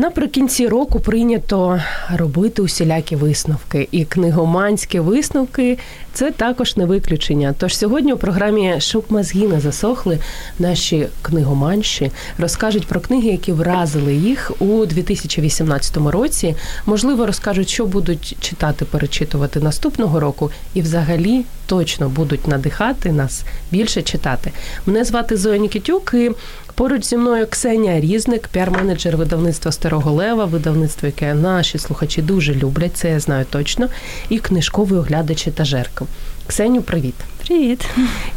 Наприкінці року прийнято робити усілякі висновки, і книгоманські висновки це також не виключення. Тож сьогодні у програмі «Щоб мозги не засохли наші книгоманші розкажуть про книги, які вразили їх у 2018 році. Можливо, розкажуть, що будуть читати, перечитувати наступного року, і взагалі точно будуть надихати нас більше читати. Мене звати Зоя Нікітюк, і Поруч зі мною Ксенія Різник, піар-менеджер видавництва Старого Лева, видавництво, яке наші слухачі дуже люблять, це я знаю точно. І книжковий оглядач етажерка. Ксеню, привіт. Привіт.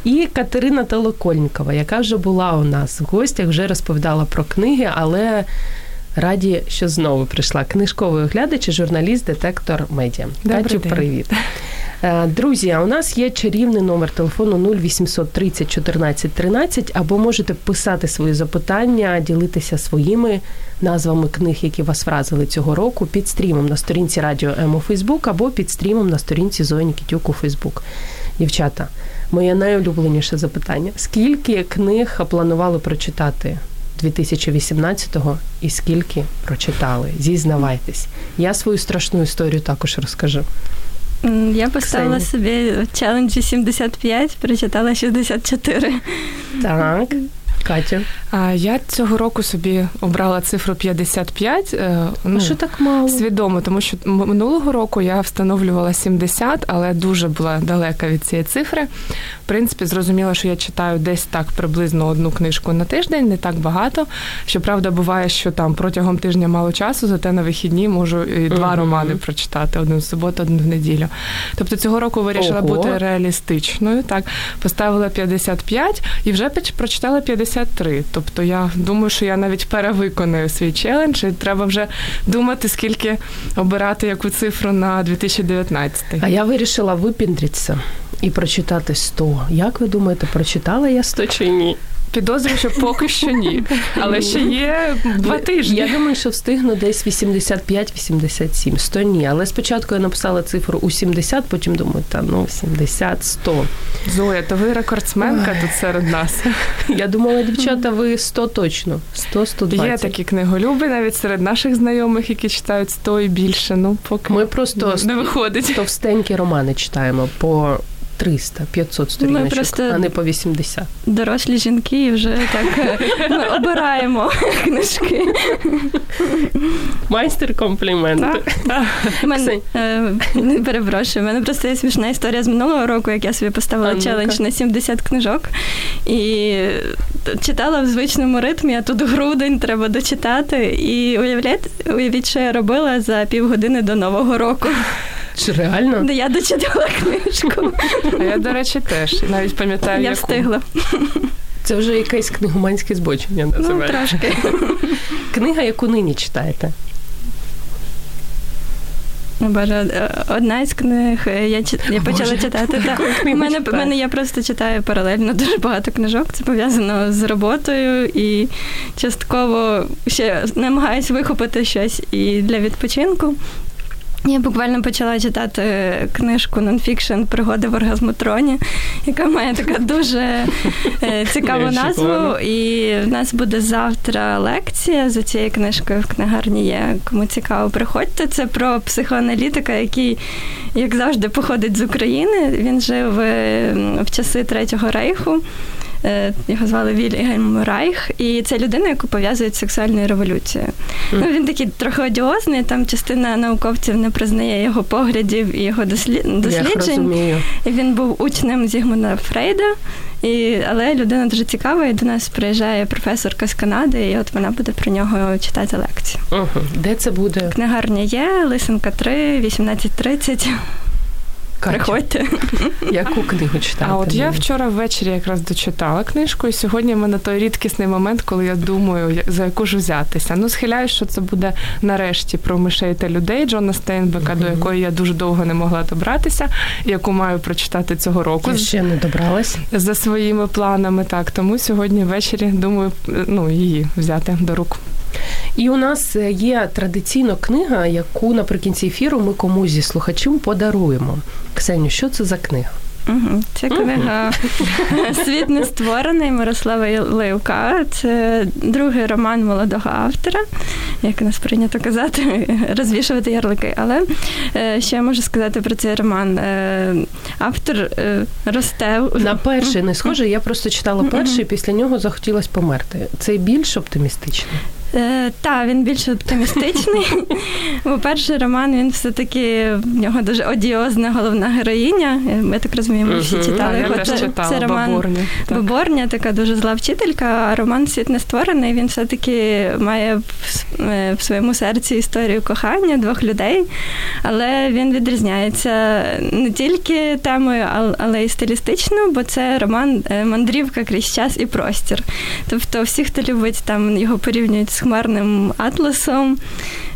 І Катерина Толокольникова, яка вже була у нас в гостях, вже розповідала про книги, але. Раді, що знову прийшла книжковий оглядач і журналіст, детектор медіа. Добрий Катю, день. привіт. Е, Друзі, у нас є чарівний номер телефону 0800 30 14 13, або можете писати свої запитання, ділитися своїми назвами книг, які вас вразили цього року, під стрімом на сторінці Радіо М у Фейсбук, або під стрімом на сторінці Зої Нікітюк у Фейсбук. Дівчата, моє найулюбленіше запитання: скільки книг планували прочитати 2018-го і скільки прочитали? Зізнавайтесь. Я свою страшну історію також розкажу. Я поставила собі челенджі 75, прочитала 64. Так, Катя. А я цього року собі обрала цифру 55. е, Ну, що так мало? свідомо, тому що минулого року я встановлювала 70, але дуже була далека від цієї цифри. В принципі, зрозуміла, що я читаю десь так приблизно одну книжку на тиждень, не так багато. Щоправда, буває, що там протягом тижня мало часу, зате на вихідні можу і два Мгм. романи прочитати: один в суботу, один в неділю. Тобто цього року вирішила Ого. бути реалістичною. Так, поставила 55 і вже прочитала 53. Тобто я думаю, що я навіть перевиконую свій челендж, і треба вже думати, скільки обирати яку цифру на 2019. А я вирішила випіндритися і прочитати 100. Як ви думаєте, прочитала я 100 чи ні? Підозрюю, що поки що ні. Але ще є два тижні. Я думаю, що встигну десь 85-87. 100 ні. Але спочатку я написала цифру у 70, потім думаю, та ну 70, 100. Зоя, то ви рекордсменка тут серед нас. Я думала, дівчата, ви 100 точно. 100, 120. Є такі книголюби навіть серед наших знайомих, які читають 100 і більше. Ну, поки Ми просто не виходить. товстенькі романи читаємо по 300, 500 сторіночок, просто- а не по 80. Дорослі жінки і вже так е, ми обираємо книжки. Майстер компліменти. Мене, е, не перепрошую, у мене просто є смішна історія з минулого року, як я собі поставила А ну-ка. челендж на 70 книжок і читала в звичному ритмі, а тут грудень треба дочитати. І уявляєте, уявіть, що я робила за півгодини до Нового року. Чи реально? Я дочитала книжку. А я, до речі, теж навіть пам'ятаю, Я яку. встигла. Це вже якесь книгоманське збочення Ну, називається. трошки. Книга, яку нині читаєте. Ну, Боже, е, одна із книг е, я, чит- я почала Боже, читати. книгу У мене, мене я просто читаю паралельно дуже багато книжок. Це пов'язано з роботою і частково ще намагаюся вихопити щось і для відпочинку. Я буквально почала читати книжку нонфікшн Пригоди в оргазмотроні, яка має таку дуже е, цікаву назву. І в нас буде завтра лекція за цією книжкою в книгарні є. Кому цікаво, приходьте. Це про психоаналітика, який, як завжди, походить з України. Він жив е, в часи Третього рейху. Е, Його звали Вільгельм Райх, і це людина, яку пов'язують з сексуальною революцією. Ну, він такий трохи одіозний, там частина науковців не признає його поглядів і його дослід... Я досліджень. розумію. І він був учнем Зігмунда Фрейда, і, але людина дуже цікава, і до нас приїжджає професорка з Канади, і от вона буде про нього читати лекцію. Угу. Де це буде? Книгарня є, Лисенка 3, 18.30. Катя. Приходьте. Яку книгу читаєте? А от я вчора ввечері якраз дочитала книжку, і сьогодні в мене той рідкісний момент, коли я думаю, за яку ж взятися. Ну, схиляюсь, що це буде нарешті про мишей та людей Джона Стейнбека, до якої я дуже довго не могла добратися, яку маю прочитати цього року. Я ще не добралась. За своїми планами, так тому сьогодні ввечері думаю, ну її взяти до рук. І у нас е, є традиційно книга, яку наприкінці ефіру ми комусь зі слухачів подаруємо. Ксеню, що це за книга? Угу. Це книга Світ не створений Мирослава Левка. Це другий роман молодого автора, як нас прийнято казати, розвішувати ярлики. Але е, що я можу сказати про цей роман? Е, Автор росте На перший не схоже, я просто читала перший, і після нього захотілося померти. Це більш оптимістично. Е, та, він більш оптимістичний. Бо перший роман він все-таки в нього дуже одіозна головна героїня. Е, Ми так розуміємо, ми всі читали його. Це, це роман. Так. Боборня, така дуже зла вчителька, а роман Світ не створений. Він все-таки має в, е, своєму серці історію кохання двох людей, але він відрізняється не тільки темою, але й стилістично, бо це роман мандрівка крізь час і простір. Тобто, всі, хто любить там його порівнюють з хмарним атласом,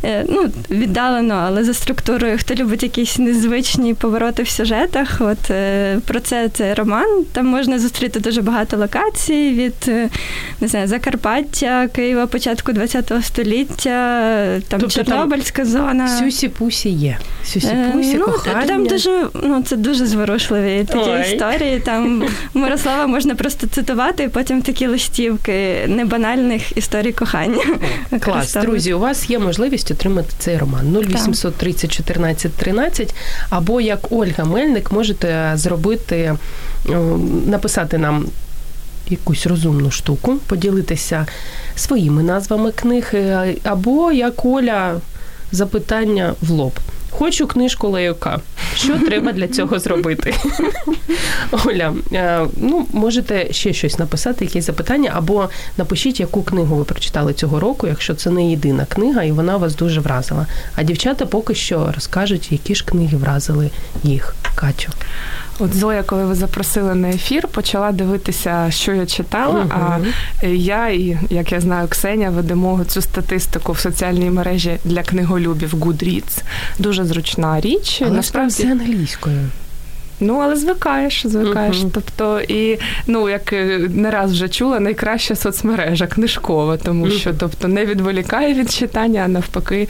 е, ну, віддалено, але за структурою, хто любить якісь незвичні повороти в сюжетах, от е, про це цей роман. Там можна зустріти дуже багато локацій від е, не знаю, Закарпаття, Києва, початку ХХ століття, там Тобто там Чорнобильська зона. Сюсі Пусі є. Сюсі Пусі, ну, кохання. Там дуже, ну, це дуже зворушливі такі Ой. історії. Там Мирослава можна просто цитувати, і потім такі листівки небанальних історій кохання. Клас, друзі, у вас є можливість отримати цей роман. 0800 30 14 13, або як Ольга Мельник можете зробити, е, написати нам якусь розумну штуку, поділитися своїми назвами книг, е, або як Оля запитання в лоб. Хочу книжку Леюка. Що треба для цього зробити? Оля, е, ну можете ще щось написати, якісь запитання, або напишіть, яку книгу ви прочитали цього року, якщо це не єдина книга, і вона вас дуже вразила. А дівчата поки що розкажуть, які ж книги вразили їх. Катю. От Зоя, коли ви запросили на ефір, почала дивитися, що я читала. А е, я і як я знаю, Ксеня ведемо цю статистику в соціальній мережі для книголюбів Goodreads. Дуже зручна річ. Але Насправді це англійською. Ну, але звикаєш, звикаєш. Мгм. Тобто, і ну як е, не раз вже чула, найкраща соцмережа книжкова, тому що тобто не відволікає від читання, а навпаки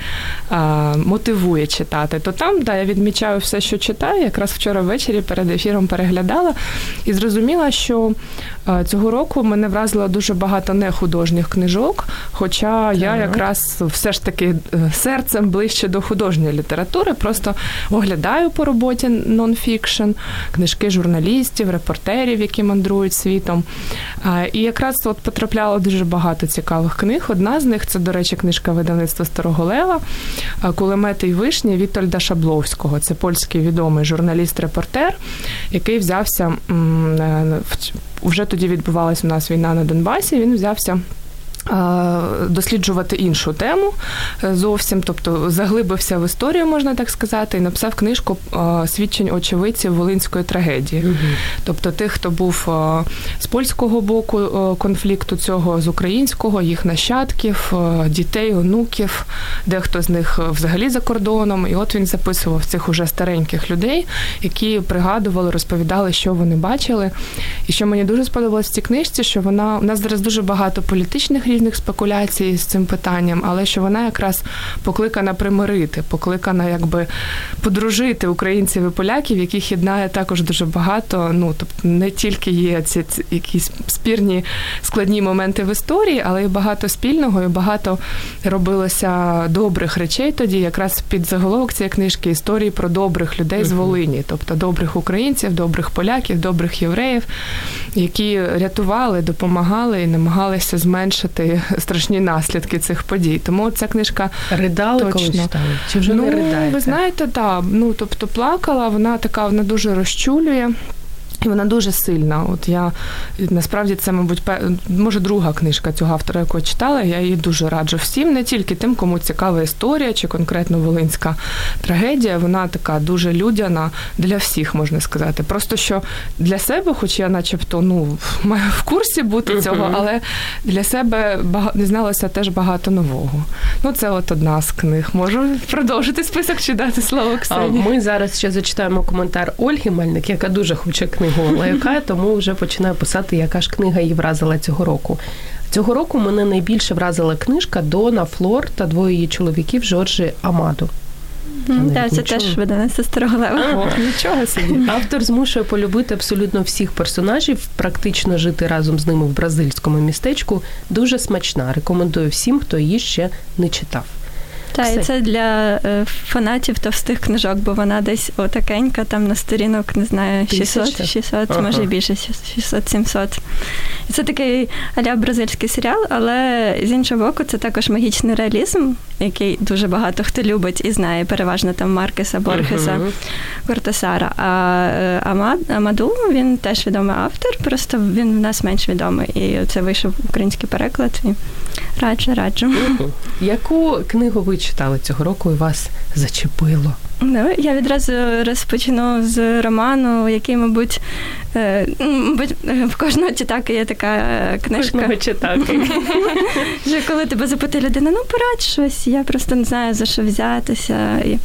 а, мотивує читати. То там, да, я відмічаю все, що читаю. Якраз вчора ввечері перед ефіром переглядала і зрозуміла, що цього року мене вразило дуже багато нехудожніх книжок. Хоча я якраз все ж таки е, серцем ближче до художньої літератури, просто оглядаю по роботі нонфікшн, книжки журналістів, репортерів, які мандрують світом. І якраз от потрапляло дуже багато цікавих книг. Одна з них це, до речі, книжка видавництва Старого Лева Кулемети й вишні Вітольда Шабловського. Це польський відомий журналіст-репортер, який взявся е, в- вже тоді відбувалась у нас війна на Донбасі. Він взявся. Е, Досліджувати іншу тему е, зовсім, тобто заглибився в історію, можна так сказати, і написав книжку е, свідчень очевидців Волинської трагедії. Тобто тих, хто був з польського боку конфлікту цього, з українського, їх нащадків, дітей, онуків, дехто з них взагалі за кордоном. І от він записував цих уже стареньких людей, які пригадували, розповідали, що вони бачили. І що мені дуже сподобалось в цій книжці, що вона у нас зараз дуже багато політичних різних спекуляцій з цим питанням, але що вона якраз покликана примирити, покликана якби подружити українців і поляків, яких єднає також дуже багато. Ну тобто не тільки є ці, ці якісь спірні складні моменти в історії, але й багато спільного, і багато робилося добрих речей тоді, якраз під заголовок цієї книжки історії про добрих людей з Волині, тобто добрих українців, добрих поляків, добрих євреїв, які рятували, допомагали і намагалися зменшити страшні наслідки цих подій. Тому ця книжка Ридали Точно. читали? Чи вже ну, не ридаєте? ви знаєте, так. Ну тобто плакала, вона така, вона дуже розчулює. І вона дуже сильна. От я насправді це, мабуть, може друга книжка цього автора, яку я читала. Я її дуже раджу всім, не тільки тим, кому цікава історія чи конкретно волинська трагедія. Вона така дуже людяна для всіх, можна сказати. Просто що для себе, хоч я, начебто, ну маю в курсі бути цього, але для себе дізналася теж багато нового. Ну, це от одна з книг. Можу продовжити список чи дати слово Ксені. Ми зараз ще зачитаємо коментар Ольги Мельник, яка дуже хоче книгу книгу Лаюка, тому вже починаю писати, яка ж книга її вразила цього року. Цього року мене найбільше вразила книжка Дона Флор та двоє її чоловіків Жоржі Амаду. Так, це теж видавництво Староглева. Нічого собі. Автор змушує полюбити абсолютно всіх персонажів, практично жити разом з ними в бразильському містечку. Дуже смачна. Рекомендую всім, хто її ще не читав. Так, і це для е, фанатів товстих книжок, бо вона десь отакенька, там на сторінок, не знаю, 600, 600, ага. може більше 600-700. Це такий аля бразильський серіал, але з іншого боку, це також магічний реалізм, який дуже багато хто любить і знає, переважно там Маркеса, Борхеса, uh-huh. Кортесара. А е, Амаду він теж відомий автор, просто він в нас менш відомий. І це вийшов український переклад. І раджу, раджу. Яку книгу ви читали цього року і вас зачепило? Ну, я відразу розпочну з роману, який, мабуть, е, мабуть, в кожного читаки є така е, книжка. Кожного читаки. Вже коли тебе запитує людина, ну порадь щось, я просто не знаю, за що взятися. І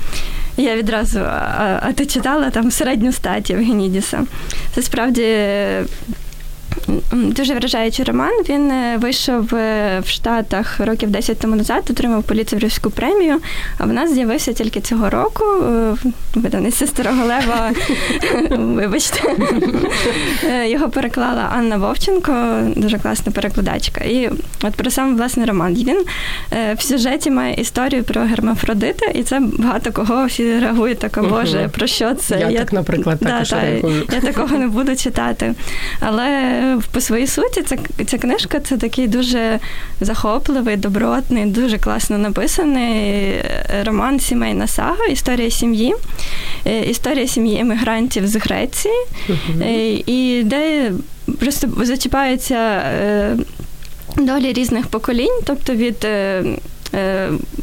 я відразу, а, а ти читала там середню статі Євгенідіса. Це справді Дуже вражаючий роман. Він е, вийшов е, в Штатах років 10 тому назад, отримав поліцеврівську премію, а в нас з'явився тільки цього року. Е, видавництво Старого Лева, вибачте, його переклала Анна Вовченко, дуже класна перекладачка. І от про сам власний роман. Він в сюжеті має історію про гермафродита, і це багато кого всі реагують так, боже, про що це? Я, я так, наприклад, також да, реагую. Я такого не буду читати. Але по своїй суті, ця, ця книжка це такий дуже захопливий, добротний, дуже класно написаний е, роман Сімейна сага, історія сім'ї, е, історія сім'ї емігрантів з Греції, uh-huh. і де просто зачіпаються долі різних поколінь, тобто від Е,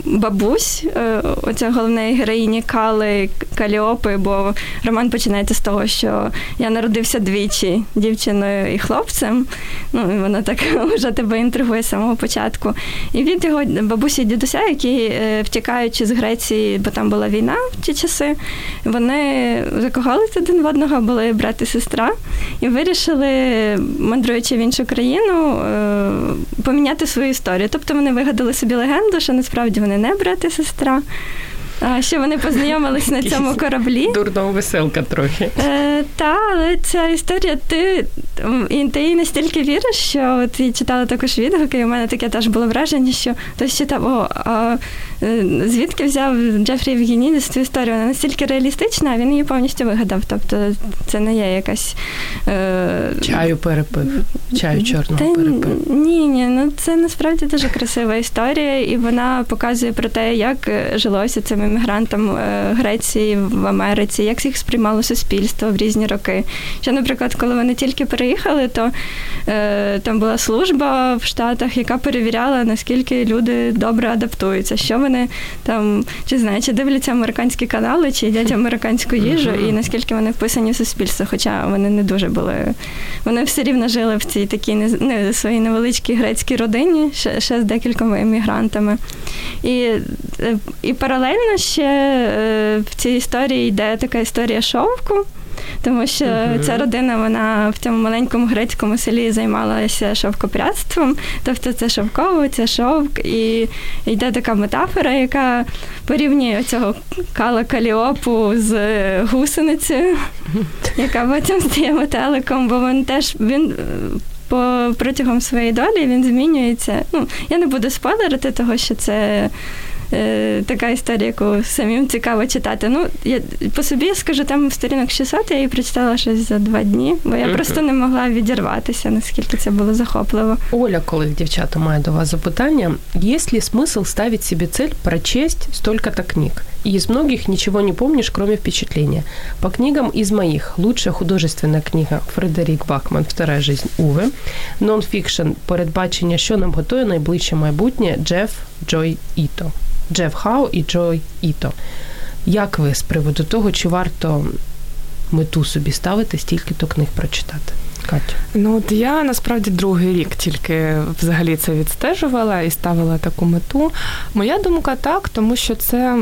бабусь, е, оця головної героїні Кали Каліопи, бо роман починається з того, що я народився двічі дівчиною і хлопцем. Ну, і Вона так вже тебе інтригує з самого початку. І від його бабусі і дідуся, які е, втікаючи з Греції, бо там була війна в ті часи, вони закохалися один в одного, були брат і сестра, і вирішили, мандруючи в іншу країну, поміняти свою історію. Тобто вони вигадали собі легенду що насправді вони не брат і сестра. А що вони познайомились на цьому кораблі. Дурно веселка трохи. Е, Та, але ця історія, ти і ти їй настільки віриш, що от я читала також відгуки, і у мене таке теж було враження, що хтось читав, о, а звідки взяв Джефрі Євгенідіс цю історію? Вона настільки реалістична, а він її повністю вигадав. Тобто це не є якась. Е... Чаю перепив, чаю чорного Та, перепив. Ні, ні, ну це насправді дуже красива історія, і вона показує про те, як жилося цими іммігрантам е, Греції в Америці, як їх сприймало суспільство в різні роки. Що, наприклад, коли вони тільки переїхали, то е, там була служба в Штатах, яка перевіряла, наскільки люди добре адаптуються, що вони там чи знає, чи дивляться американські канали, чи їдять американську їжу, і наскільки вони вписані в суспільство. Хоча вони не дуже були. Вони все рівно жили в цій такій не, своїй невеличкій грецькій родині, ще, ще з декількома емігрантами. І, е, І паралельно ще е, в цій історії йде така історія шовку. Тому що uh-huh. ця родина вона в цьому маленькому грецькому селі займалася шовкопрядством, тобто це шовково, це шовк, і йде така метафора, яка порівнює цього кала каліопу з гусеницею, яка потім стає метеликом, бо він теж він. По протягом своєї долі він змінюється. Ну, я не буду спойлерити, того що це е, така історія, яку самим цікаво читати. Ну, я по собі скажу, там сторінок 600 я її прочитала щось за два дні, бо я просто не могла відірватися, наскільки це було захопливо. Оля, коли дівчата має до вас запитання, є ли смисл ставити собі цель прочесть столько-то книг? И из многих ничего не помнишь, кроме впечатления. По книгам из моих. Лучшая художественная книга Фредерік Бакман Вторая жизнь Уве. Нонфікшн Передбачення, що нам готує найближче майбутнє Джеф Джой Іто. Джеф Хау і Джой Іто. Як ви з приводу того, чи варто мету собі ставити, стільки то книг прочитати? Катя? Ну от я насправді другий рік тільки взагалі це відстежувала і ставила таку мету. Моя думка так, тому що це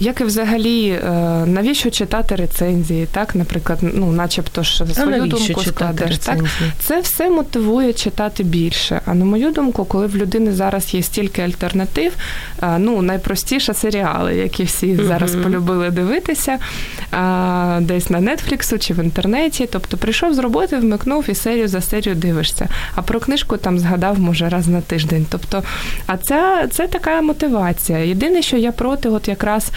як і взагалі, е, навіщо читати рецензії, так, наприклад, ну, начебто ж свою думку складеш. Так, це все мотивує читати більше. А на мою думку, коли в людини зараз є стільки альтернатив, е, ну найпростіше серіали, які всі зараз полюбили дивитися, десь на Нетфліксу чи в інтернеті. Тобто прийшов з роботи ти вмикнув і серію за серію дивишся. А про книжку там згадав, може, раз на тиждень. Тобто, а це це така мотивація. Єдине, що я проти, от якраз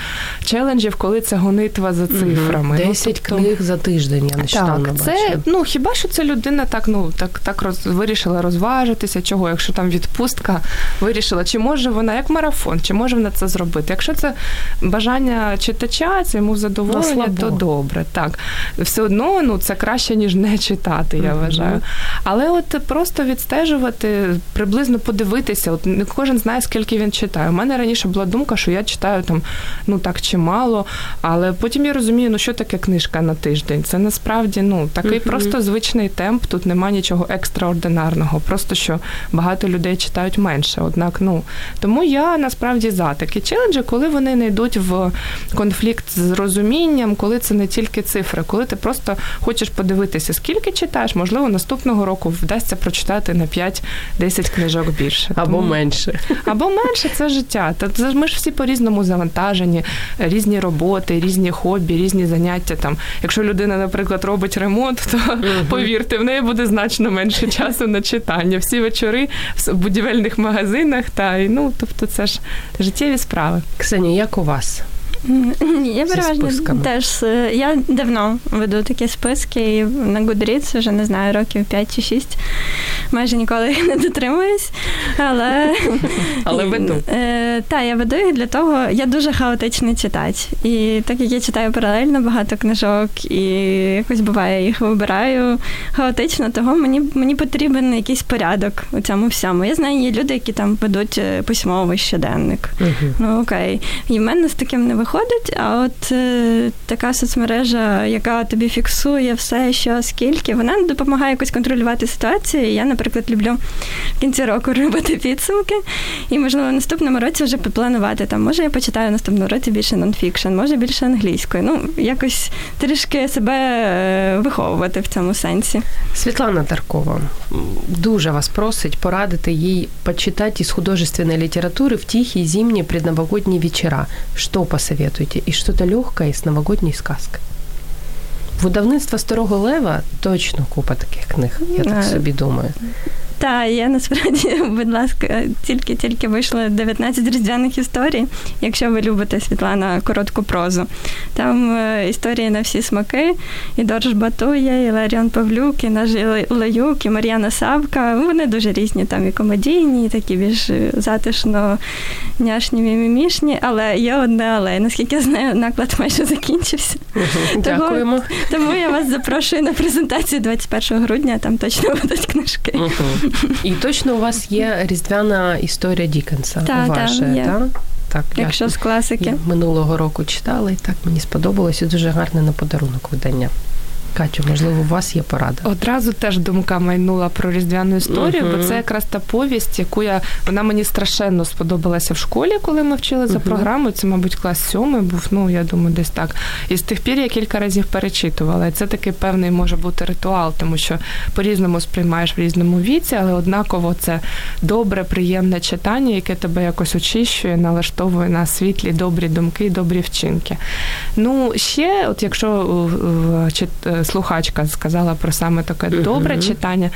челенджів, коли це гонитва за цифрами. Десять ну, тобто, книг за тиждень. Я нещодавно Так, це ну хіба що це людина так, ну так так роз, вирішила розважитися, чого, якщо там відпустка вирішила, чи може вона як марафон, чи може вона це зробити? Якщо це бажання читача, це йому задоволення, то добре. Так, все одно ну це краще ніж не читати читати, я вважаю. Але от просто відстежувати, приблизно подивитися. От не кожен знає, скільки він читає. У мене раніше була думка, що я читаю там ну так чимало, але потім я розумію, ну що таке книжка на тиждень. Це насправді ну такий просто звичний темп. Тут нема нічого екстраординарного. Просто що багато людей читають менше. Однак, ну тому я насправді за такі челенджі, коли вони не йдуть в конфлікт з розумінням, коли це не тільки цифри, коли ти просто хочеш подивитися, скільки читаєш, можливо, наступного року вдасться прочитати на 5-10 книжок більше. Або Тому... менше. Або менше це життя. Та ми ж всі по-різному завантажені, різні роботи, різні хобі, різні заняття. Там, Якщо людина, наприклад, робить ремонт, то повірте, в неї буде значно менше часу на читання. Всі вечори в будівельних магазинах, та ну тобто це ж життєві справи. Ксенія, як у вас? Ні, я переважно теж я давно веду такі списки і на Goodreads вже не знаю, років 5 чи 6. Майже ніколи їх не дотримуюсь. Але Але веду. Е, так, я веду їх для того, я дуже хаотичний читач. І так як я читаю паралельно багато книжок, і якось буває, їх вибираю хаотично, того мені мені потрібен якийсь порядок у цьому всьому. Я знаю, є люди, які там ведуть е, письмовий щоденник. Ну окей. І в мене з таким не виходить виходить, а от е, така соцмережа, яка тобі фіксує все, що скільки, вона допомагає якось контролювати ситуацію. Я, наприклад, люблю в кінці року робити підсумки, і, можливо, в наступному році вже попланувати там. Може, я почитаю наступному році більше нонфікшн, може більше англійської. Ну, якось трішки себе е, виховувати в цьому сенсі. Світлана Таркова дуже вас просить порадити їй почитати із художественної літератури в тихі зимні предновогодні вечора. Що посоветуете? Посоветуете? И что-то легкое из новогодней сказки. Видавництво Старого Лева точно купа таких книг, я так собі думаю. Так, я насправді, будь ласка, тільки-тільки вийшло 19 різдвяних історій, якщо ви любите Світлана коротку прозу. Там е, історії на всі смаки, і Дорж Батуя, і Ларіон Павлюк, і наш Лаюк, і Мар'яна Савка. Вони дуже різні, там і комедійні, і такі більш затишно няшні, мімімішні, але є одне але. Наскільки я знаю, наклад майже закінчився. Дякуємо. Тому, тому я вас запрошую на презентацію 21 грудня, там точно будуть книжки. І точно у вас є різдвяна історія Дікенса. Так, ваша, так? Так, Якщо з класики. Минулого року читала, і так мені сподобалося. Дуже гарне на подарунок видання. Катю, можливо, у вас є порада? Одразу теж думка майнула про різдвяну історію, uh-huh. бо це якраз та повість, яку я вона мені страшенно сподобалася в школі, коли ми вчили за uh-huh. програмою. Це, мабуть, клас сьомий був. Ну я думаю, десь так. І з тих пір я кілька разів перечитувала. І це такий певний може бути ритуал, тому що по-різному сприймаєш в різному віці, але однаково це добре, приємне читання, яке тебе якось очищує, налаштовує на світлі, добрі думки, добрі вчинки. Ну ще, от якщо слухачка сказала про саме таке добре читання,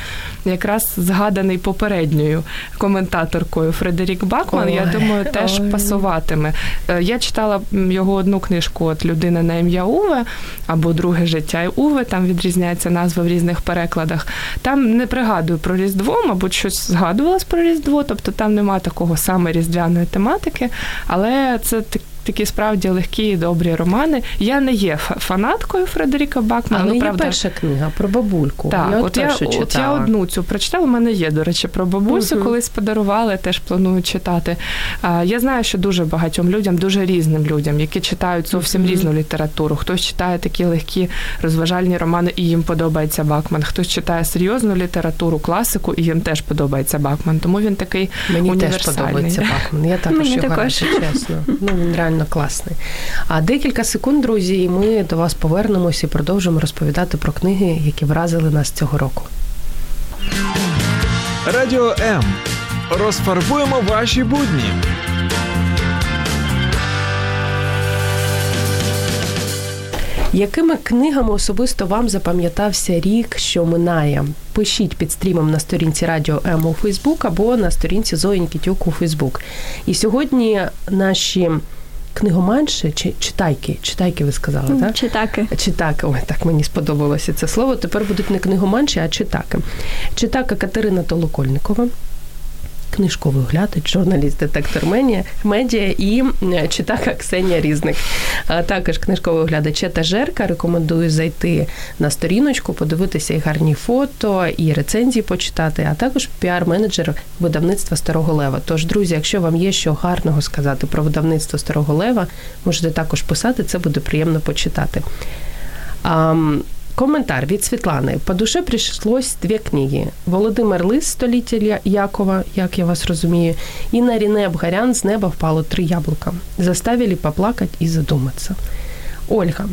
якраз згаданий попередньою коментаторкою Фредерік Бакман. Ой, я думаю, теж ой. пасуватиме. Е, я читала його одну книжку от людина на ім'я Уве або Друге життя Уве. Там відрізняється назва в різних перекладах. Там не пригадую про Різдво, мабуть, щось згадувалось про Різдво, тобто там нема такого саме різдвяної тематики, але це такі справді легкі і добрі романи. Я не є фанаткою Фредеріка Бакмана. Але ну, є правда. перша книга про бабульку. Так, я от, я, от я одну цю прочитала. У мене є, до речі, про бабусю, uh колись подарували, теж планую читати. А, Я знаю, що дуже багатьом людям, дуже різним людям, які читають зовсім uh різну літературу. Хтось читає такі легкі розважальні романи, і їм подобається Бакман. Хтось читає серйозну літературу, класику, і їм теж подобається Бакман. Тому він такий Мені універсальний. теж подобається Бакман. Я також Мені його також. чесно. Ну він реально класний. А декілька секунд, друзі, і ми до вас повернемося і продовжимо розповідати про книги, які вразили нас цього року. Радіо М. Розфарбуємо ваші будні. Якими книгами особисто вам запам'ятався рік, що минає? Пишіть під стрімом на сторінці Радіо М у Фейсбук або на сторінці Зої Нікітюк у Фейсбук. І сьогодні наші книгоманші чи читайки, читайки ви сказали, так? Читаки. Читаки, ой, так мені сподобалося це слово. Тепер будуть не книгоманші, а читаки. Читака Катерина Толокольникова. Книжковий оглядач, журналіст, детектор медіа і читака Ксенія Різник. Також книжковий оглядач етажерка. Рекомендую зайти на сторіночку, подивитися і гарні фото, і рецензії почитати, а також піар-менеджер видавництва Старого Лева. Тож, друзі, якщо вам є що гарного сказати про видавництво Старого Лева, можете також писати, це буде приємно почитати. Коментар від Світлани. По душе прийшлось дві книги. Володимир Лис століття Якова, як я вас розумію, і на Ріне Абгарян з неба впало три яблука. Заставили поплакати і задуматися. Ольга.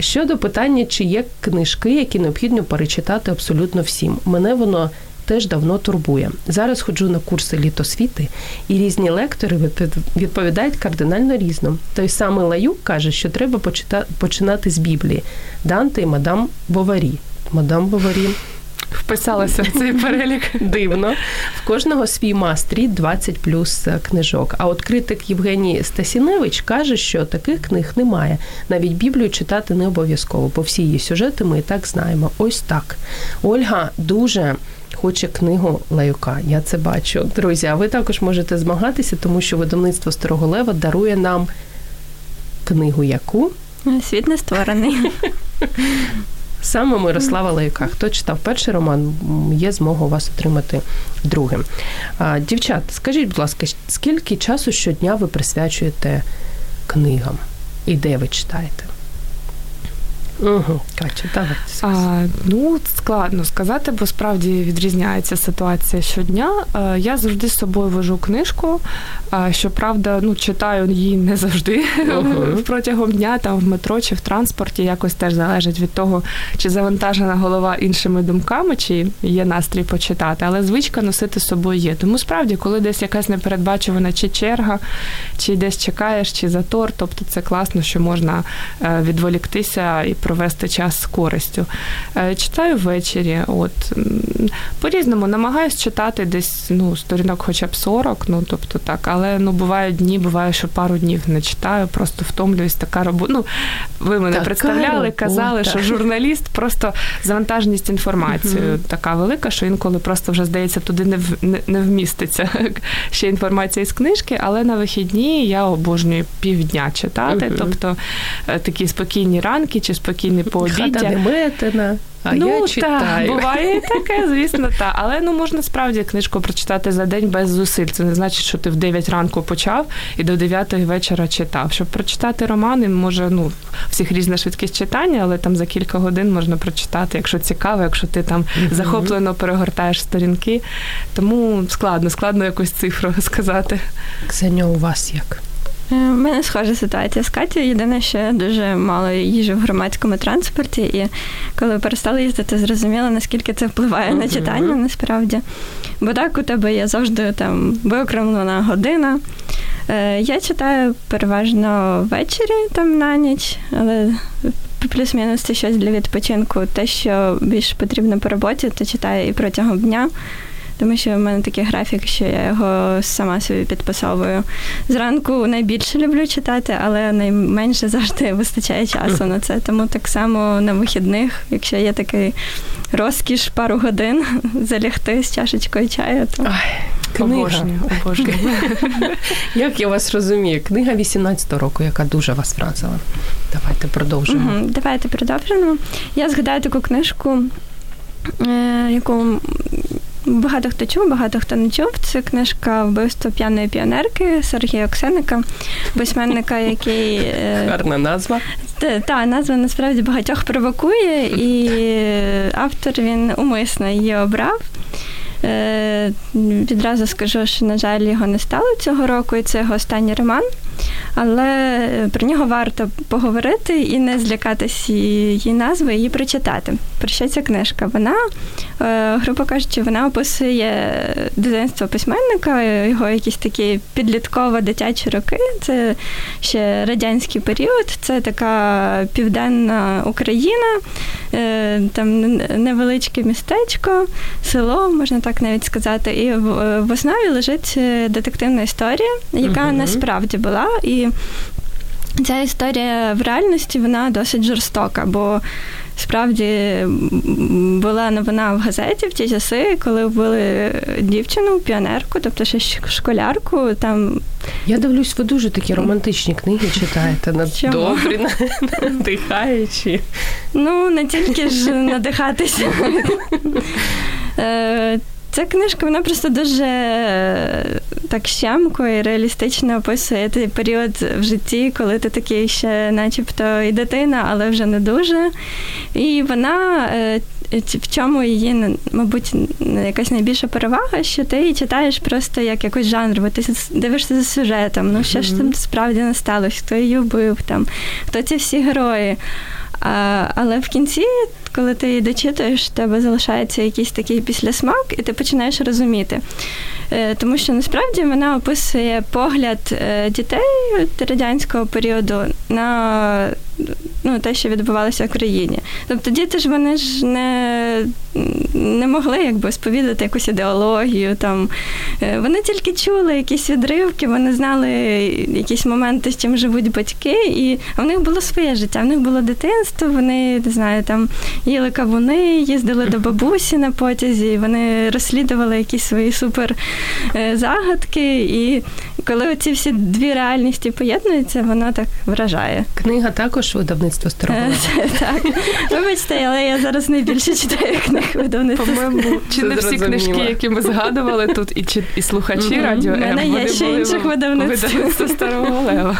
Щодо питання, чи є книжки, які необхідно перечитати абсолютно всім. Мене воно теж давно турбує. Зараз ходжу на курси літосвіти, і різні лектори відповідають кардинально різно. Той самий Лаюк каже, що треба починати з Біблії Данте і мадам Боварі. Мадам Боварі. Вписалася в цей перелік. Дивно. В кожного свій мастрі 20 плюс книжок. А от критик Євгеній Стасіневич каже, що таких книг немає. Навіть Біблію читати не обов'язково, бо всі її сюжети ми і так знаємо. Ось так. Ольга дуже хоче книгу Лаюка. Я це бачу. Друзі, а ви також можете змагатися, тому що видавництво Старого Лева дарує нам книгу яку? Світ не створений. Саме Мирослава Лайка. Хто читав перший роман, є змога у вас отримати другим. Дівчат, скажіть, будь ласка, скільки часу щодня ви присвячуєте книгам? І де ви читаєте? Угу, Катя. А, Ну, складно сказати, бо справді відрізняється ситуація щодня. А, я завжди з собою вожу книжку. А, щоправда, ну, читаю її не завжди uh-huh. протягом дня, там в метро чи в транспорті. Якось теж залежить від того, чи завантажена голова іншими думками, чи є настрій почитати. Але звичка носити з собою є. Тому справді, коли десь якась непередбачувана чи черга, чи десь чекаєш, чи затор, тобто це класно, що можна відволіктися і провести час з користю. Читаю ввечері. От по-різному намагаюсь читати десь ну, сторінок, хоча б 40, ну тобто так, але ну бувають дні, буває, що пару днів не читаю, просто втомлююсь. Така робота. Ну, ви мене така представляли, робота. казали, що журналіст просто завантаженість інформацією uh-huh. така велика, що інколи просто вже здається туди не в, не, не вміститься ще інформація з книжки, але на вихідні я обожнюю півдня читати, uh-huh. тобто такі спокійні ранки чи спокійні пообіддя. Хата Деметина. А ну, я читаю. Та, буває таке, звісно, так. Але ну можна справді книжку прочитати за день без зусиль. Це не значить, що ти в 9 ранку почав і до 9 вечора читав. Щоб прочитати романи, може, ну, всіх різна швидкість читання, але там за кілька годин можна прочитати, якщо цікаво, якщо ти там mm-hmm. захоплено перегортаєш сторінки. Тому складно, складно якусь цифру сказати. Ксенія, у вас як? У мене схожа ситуація з Катю. Єдине, що я дуже мало їжу в громадському транспорті, і коли перестала їздити, зрозуміла, наскільки це впливає на читання насправді. Бо так у тебе є завжди там виокремлена година. Я читаю переважно ввечері там на ніч, але плюс-мінус це щось для відпочинку. Те, що більш потрібно по роботі, то читаю і протягом дня тому що в мене такий графік, що я його сама собі підписовую. Зранку найбільше люблю читати, але найменше завжди вистачає часу на це. Тому так само на вихідних, якщо є такий розкіш пару годин залягти з чашечкою чаю, то. Обожнюю, обожнюю. Як я вас розумію? Книга 18-го року, яка дуже вас вразила. Давайте продовжимо. Угу, давайте продовжимо. Я згадаю таку книжку, е, яку багато хто чув, багато хто не чув. Це книжка Вбивство п'яної піонерки Сергія Оксеника, письменника, який. е, Гарна назва. Та, та назва насправді багатьох провокує, і автор він умисно її обрав. Е, відразу скажу, що, на жаль, його не стало цього року, і це його останній роман. Але про нього варто поговорити і не злякатись її назви, її прочитати. Про що ця книжка? Вона, е, грубо кажучи, вона описує дитинство письменника, його якісь такі підлітково-дитячі роки. Це ще радянський період, це така південна Україна, е, там невеличке містечко, село, можна так навіть сказати. І в, основі лежить е, детективна історія, яка Мгм. насправді була. І ця історія в реальності вона досить жорстока, бо справді була новина в газеті в ті часи, коли вбили дівчину, піонерку, тобто ще школярку. Там Я дивлюсь, ви дуже такі романтичні книги читаєте. на- Чому? Добрі, надихаючі. ну не тільки ж надихатися. Е, Ця книжка вона просто дуже е, так щемко і реалістично описує той період в житті, коли ти такий ще, начебто, і дитина, але вже не дуже. І вона е, в чому її, мабуть, якась найбільша перевага, що ти її читаєш просто як якийсь жанр, бо ти дивишся за сюжетом. Ну що ж там справді не сталося, хто її вбив, там, хто ці всі герої. А, але в кінці, коли ти її дочитуєш, в тебе залишається якийсь такий післясмак, і ти починаєш розуміти. Е, Тому що насправді вона описує погляд е, дітей радянського періоду на ну, те, що відбувалося в країні. Тобто діти ж вони ж не, не могли якби сповідати якусь ідеологію. Там. Е, Вони тільки чули якісь відривки, вони знали якісь моменти, з чим живуть батьки, і в них було своє життя, в них було дитинство, вони не знаю, там їли кавуни, їздили до бабусі на потязі, вони розслідували якісь свої супер е, загадки. І коли ці всі дві реальності поєднуються, воно так вражає. Книга також видавництво старого. Так. Вибачте, але я зараз найбільше читаю книг видавництва. По-моєму, чи не всі книжки, які ми згадували тут, і, чи, і слухачі радіо В мене є ще були інших видавництв. видавництво Старого Лева.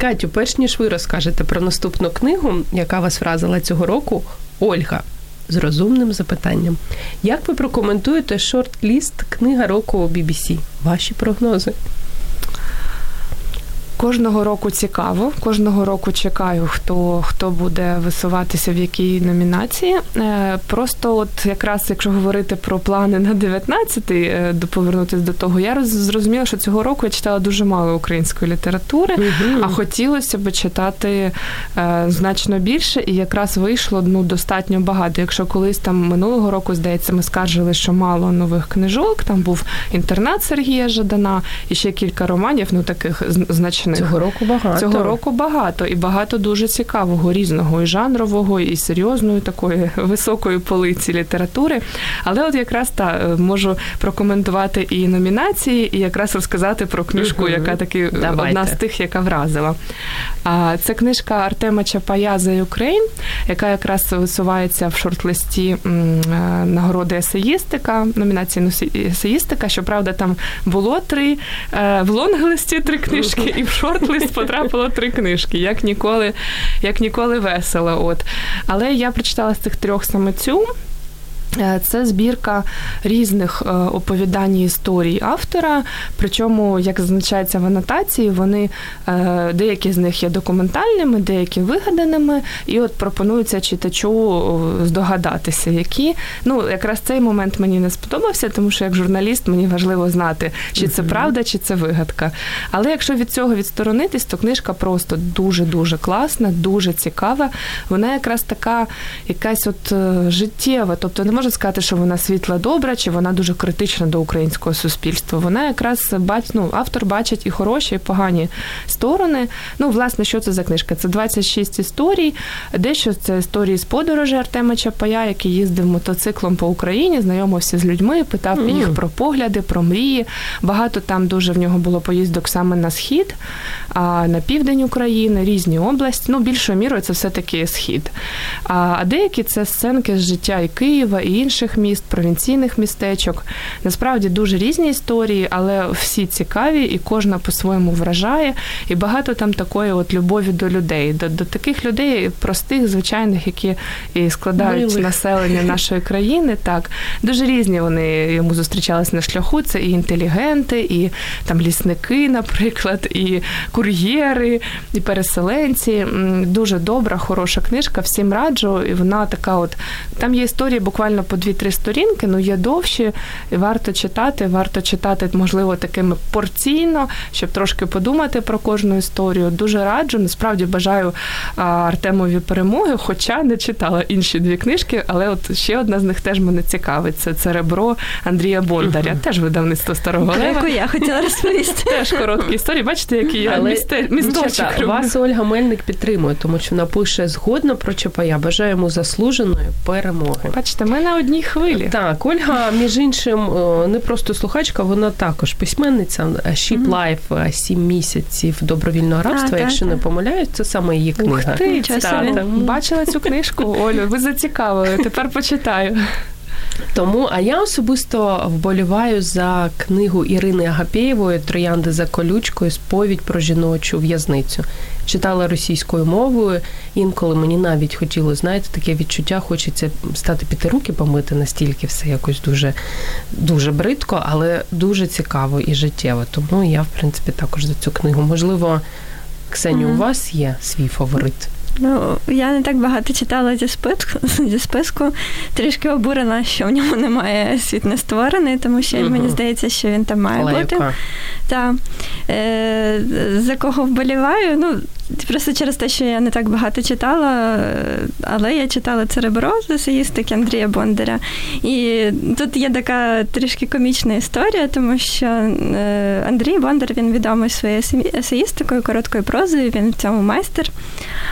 Катю, перш ніж ви розкажете про наступну книгу, яка вас вразила цього року, Ольга. З розумним запитанням. Як ви прокоментуєте шорт-ліст книга року BBC? Ваші прогнози? Кожного року цікаво, кожного року чекаю, хто хто буде висуватися в якій номінації. Е, Просто, от якраз якщо говорити про плани на 19-й, е, до- повернутися до того, я роз- зрозуміла, що цього року я читала дуже мало української літератури, а хотілося б читати е, значно більше, і якраз вийшло ну достатньо багато. Якщо колись там минулого року, здається, ми скаржили, що мало нових книжок, там був інтернат Сергія Жадана і ще кілька романів, ну таких з- значних. Цього року багато. Цього року багато і багато дуже цікавого, різного і жанрового, і серйозної такої високої полиці літератури. Але от якраз та е, можу прокоментувати і номінації, і якраз розказати про книжку, яка таки Давайте. одна з тих, яка вразила. А це книжка Артема Чапая за Україн, яка якраз висувається в шорт-листі е, нагороди есеїстика, номінації есеїстика. Щоправда, там було три е, в лонг-листі три книжки, і в шорт-лист потрапило три книжки. Як ніколи, як ніколи весело. От. Але я прочитала з цих трьох саме цю. Е, Це збірка різних е, оповідань і історій автора. Причому, як зазначається в анотації, вони е, деякі з них є документальними, деякі вигаданими, і от пропонується читачу здогадатися, які. Ну, якраз цей момент мені не сподобався, тому що як журналіст мені важливо знати, чи це правда, чи це вигадка. Але якщо від цього відсторонитись, то книжка просто дуже-дуже класна, дуже цікава. Вона якраз така якась от життєва. Тобто не можу сказати, що вона світла добра, чи вона дуже критична до українського суспільства. Вона якраз бач, ну, автор бачить і хороші, і погані сторони. Ну, власне, що це за книжка? Це 26 історій. Дещо це історії з подорожі Артема Чапая, який їздив мотоциклом по Україні, знайомився з людьми, питав mm. їх про погляди, про мрії. Багато там дуже в нього було поїздок саме на схід, а на південь України, різні області. Ну, більшою мірою це все-таки схід. А деякі це сценки з життя і Києва, і інших міст, провінційних містечок. Насправді дуже різні історії, але всі цікаві, і кожна по-своєму вражає. І багато там такої от любові до людей, до, до таких людей, простих, звичайних, які і складають Милих. населення нашої країни. Так, дуже різні вони йому зустрічалися на шляху. Це і інтелігенти, і там лісники, наприклад, і кур'єри, і переселенці. Дуже добра, хороша книжка. Всім раджу, і вона така, от там є історії буквально по 2-3 сторінки, ну є довші, і варто читати. Варто читати, можливо, такими порційно, щоб трошки подумати про кожну історію. Дуже раджу. Насправді бажаю Артемові перемоги, хоча не читала інші дві книжки, але от ще одна з них теж мене цікавить. Це Церебро Андрія Бондаря, теж видавництво старого Про яку я хотіла розповісти. Теж короткі історії. Бачите, які я місте, місточок. Вас Ольга Мельник підтримує, тому що вона пише згодно про Чапая. Бажаю йому заслуженої перемоги. Бачите, ми на одній хвилі. Так, Ольга, між іншим, не просто слухачка, вона також письменниця. Sheep Life, сім місяців добровільного рабства. А, якщо так, не помиляюсь, це саме її книга. Ух ти, так, Бачила цю книжку, Олю. Ви зацікавили. Тепер почитаю. Тому, а я особисто вболіваю за книгу Ірини Агапєєвої Троянди за колючкою сповідь про жіночу в'язницю. Читала російською мовою. Інколи мені навіть хотіло, знаєте, таке відчуття, хочеться стати піти руки помити, настільки все якось дуже дуже бридко, але дуже цікаво і життєво. Тому я, в принципі, також за цю книгу. Можливо, Ксенію, mm-hmm. у вас є свій фаворит? Ну, я не так багато читала зі списку, зі списку. Трішки обурена, що в ньому немає світ не створений, тому що угу. мені здається, що він там має Лайка. бути. Та, е, За кого вболіваю? Ну, Просто через те, що я не так багато читала, але я читала Церебро з есеїстики Андрія Бондаря. І тут є така трішки комічна історія, тому що е, Андрій Бондар він відомий своєю есеїстикою, короткою прозою, він в цьому майстер.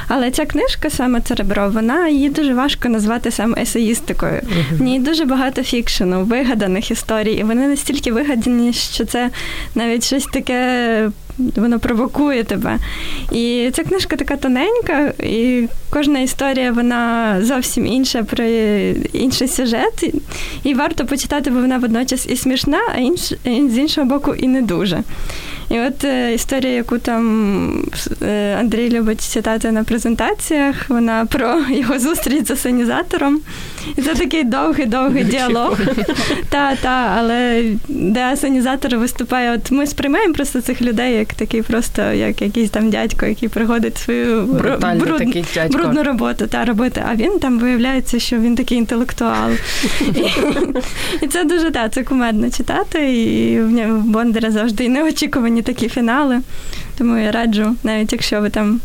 Але ця книжка, саме Церебро, вона її дуже важко назвати саме есеїстикою. В ній дуже багато фікшену, вигаданих історій, і вони настільки вигадані, що це навіть щось таке воно провокує тебе. І ця книжка така тоненька, і кожна історія вона зовсім інша про інший сюжет. І варто почитати, бо вона водночас і смішна, а інш, з іншого боку, і не дуже. І от е, історія, яку там е, Андрій любить читати на презентаціях, вона про його зустріч з асанізатором. І це такий довгий-довгий діалог. Та, та, але де асанізатор виступає, от ми сприймаємо просто цих людей як такий, просто як якийсь там дядько, який приходить свою бруд, брудну роботу та робити. А він там виявляється, що він такий інтелектуал. І, і це дуже так, це кумедно читати. І в Бондаря завжди неочікувані такі фінали. Тому я раджу, навіть якщо ви там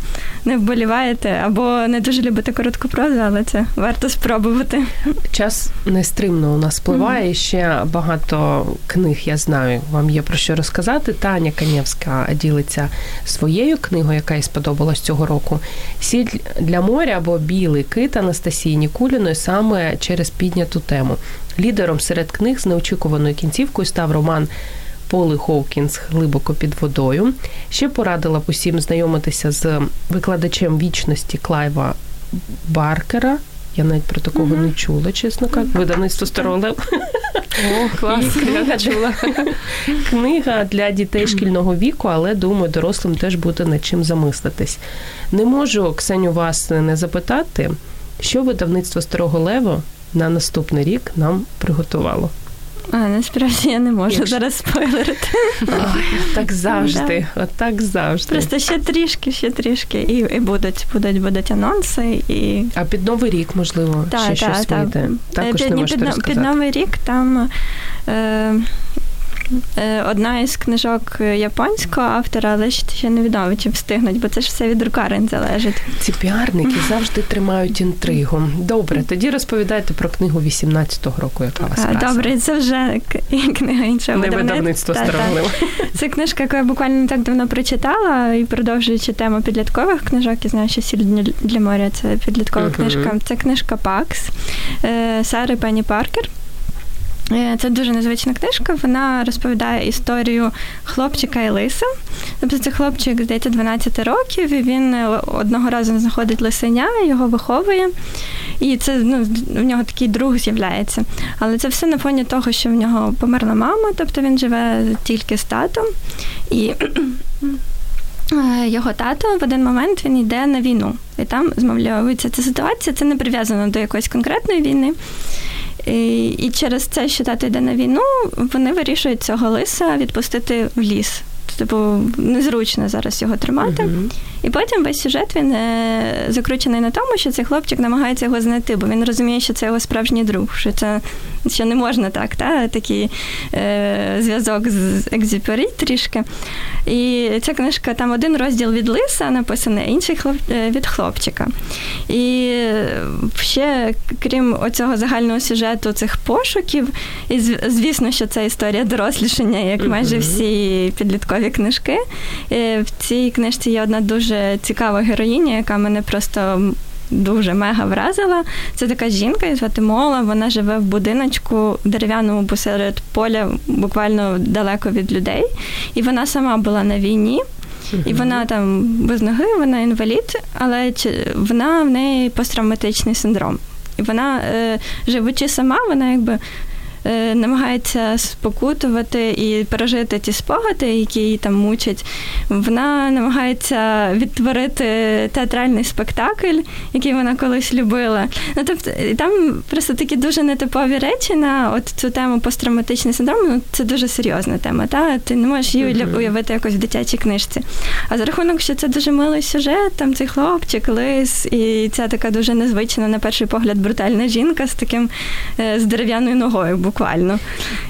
не вболіваєте або не дуже любите коротку прозу, але це варто спробувати. Час нестримно у нас впливає. Mm-hmm. Ще багато книг я знаю. Вам є про що розказати. Таня Канєвська ділиться своєю книгою, яка їй сподобалась цього року. Сіль для моря або білий кит Анастасії Нікуліної саме через підняту тему. Лідером серед книг з неочікуваною кінцівкою став роман. Поли Хоукінс глибоко під водою. Ще порадила б усім знайомитися з викрадачем вічності Клайва Баркера. Я навіть про такого uh-huh. не чула, чесно кажучи. Видавництво Старого Лева. О, клас, книга чула. Книга для дітей шкільного віку, але думаю, дорослим теж буде над чим замислитись. Не можу, Ксеню, вас не запитати, що видавництво Старого Лева на наступний рік нам приготувало. А, насправді я не можу Якщо... зараз спойлерити. Ой, Так завжди, да. от так завжди. Просто ще трішки, ще трішки, і і будуть будуть, будуть анонси. І... А під Новий рік, можливо, та, ще та, щось та. вийде. Також під, не можете під, під Новий рік там. Е, Е, одна із книжок японського автора, але ще невідомо, чи встигнуть, бо це ж все від друкарень залежить. Ці піарники завжди тримають інтригу. Добре, тоді розповідайте про книгу 18-го року, яка вас вразила. Добре, це вже книга іншого Не видавництво старовливо. Це книжка, яку я буквально не так давно прочитала, і продовжуючи тему підліткових книжок, я знаю, що сіль для моря це підліткова книжка. Це книжка Пакс е, Сари Пенні Паркер. Е, це дуже незвична книжка. Вона розповідає історію хлопчика і лиса. Тобто це хлопчик, здається, 12 років, і він е, одного разу знаходить лисеня, його виховує. І це ну, в нього такий друг з'являється. Але це все на фоні того, що в нього померла мама, тобто він живе тільки з татом. І е, його тато в один момент він йде на війну. І там змовляється ця ситуація. Це не прив'язано до якоїсь конкретної війни. І, через це, що тато йде на війну, вони вирішують цього лиса відпустити в ліс. Типу, незручно зараз його тримати. Uh-huh. І потім весь сюжет він е, закручений на тому, що цей хлопчик намагається його знайти, бо він розуміє, що це його справжній друг, що це що не можна так, та, такий е, зв'язок з екзюпері трішки. І ця книжка там один розділ від лиса написаний, інший хлоп, е, від хлопчика. І ще, крім оцього загального сюжету цих пошуків, і звісно, що це історія дорослішання, як майже всі підліткові книжки. І е, в цій книжці є одна дуже цікава героїня, яка мене просто дуже мега вразила. Це така жінка із Гватемола, Вона живе в будиночку дерев'яному посеред поля, буквально далеко від людей. І вона сама була на війні. І вона там без ноги, вона інвалід, але вона в неї посттравматичний синдром. І вона, е, живучи сама, вона якби намагається спокутувати і пережити ті спогади, які її там мучать. Вона намагається відтворити театральний спектакль, який вона колись любила. Ну тобто там просто такі дуже нетипові речі на от цю тему посттравматичний синдром. Ну це дуже серйозна тема. Та ти не можеш її уявити якось в дитячій книжці. А за рахунок, що це дуже милий сюжет, там цей хлопчик, лис, і ця така дуже незвична, на перший погляд, брутальна жінка з таким е, з дерев'яною ногою буквально.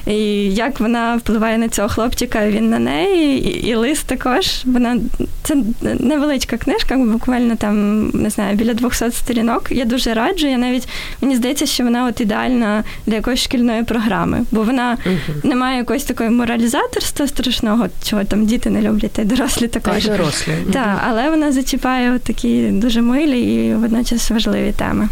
І як вона впливає на цього хлопчика, він на неї, і, і лист також. Вона це невеличка книжка, буквально там не знаю, біля 200 сторінок. Я дуже раджу. Я навіть мені здається, що вона от ідеальна для якоїсь шкільної програми, бо вона uh не має якогось такої моралізаторства страшного, чого там діти не люблять, та й дорослі також. Та й дорослі. Так, але вона зачіпає такі дуже милі і водночас важливі теми.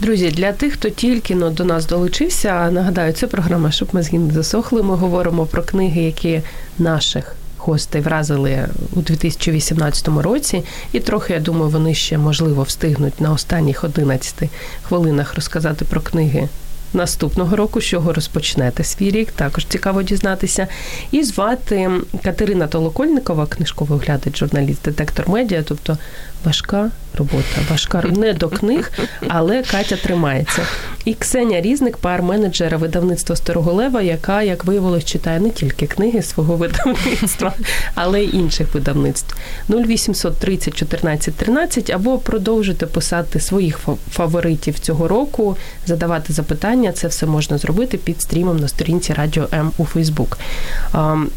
Друзі, для тих, хто тільки но до нас долучився, нагадаю, це програма щоб мозги не засохли. Ми говоримо про книги, які наших гостей вразили у 2018 році, і трохи я думаю, вони ще можливо встигнуть на останніх 11 хвилинах розказати про книги наступного року, з чого розпочнете свій рік, також цікаво дізнатися. І звати Катерина Толокольникова, книжковий оглядач, журналіст, детектор медіа, тобто важка робота, важка не до книг, але Катя тримається. І Ксеня Різник, пар-менеджера видавництва Старого Лева, яка, як виявилось, читає не тільки книги свого видавництва, але й інших видавництв. 0800 30 14 13 або продовжити писати своїх фаворитів цього року, задавати запитання. Це все можна зробити під стрімом на сторінці Радіо М у Фейсбук.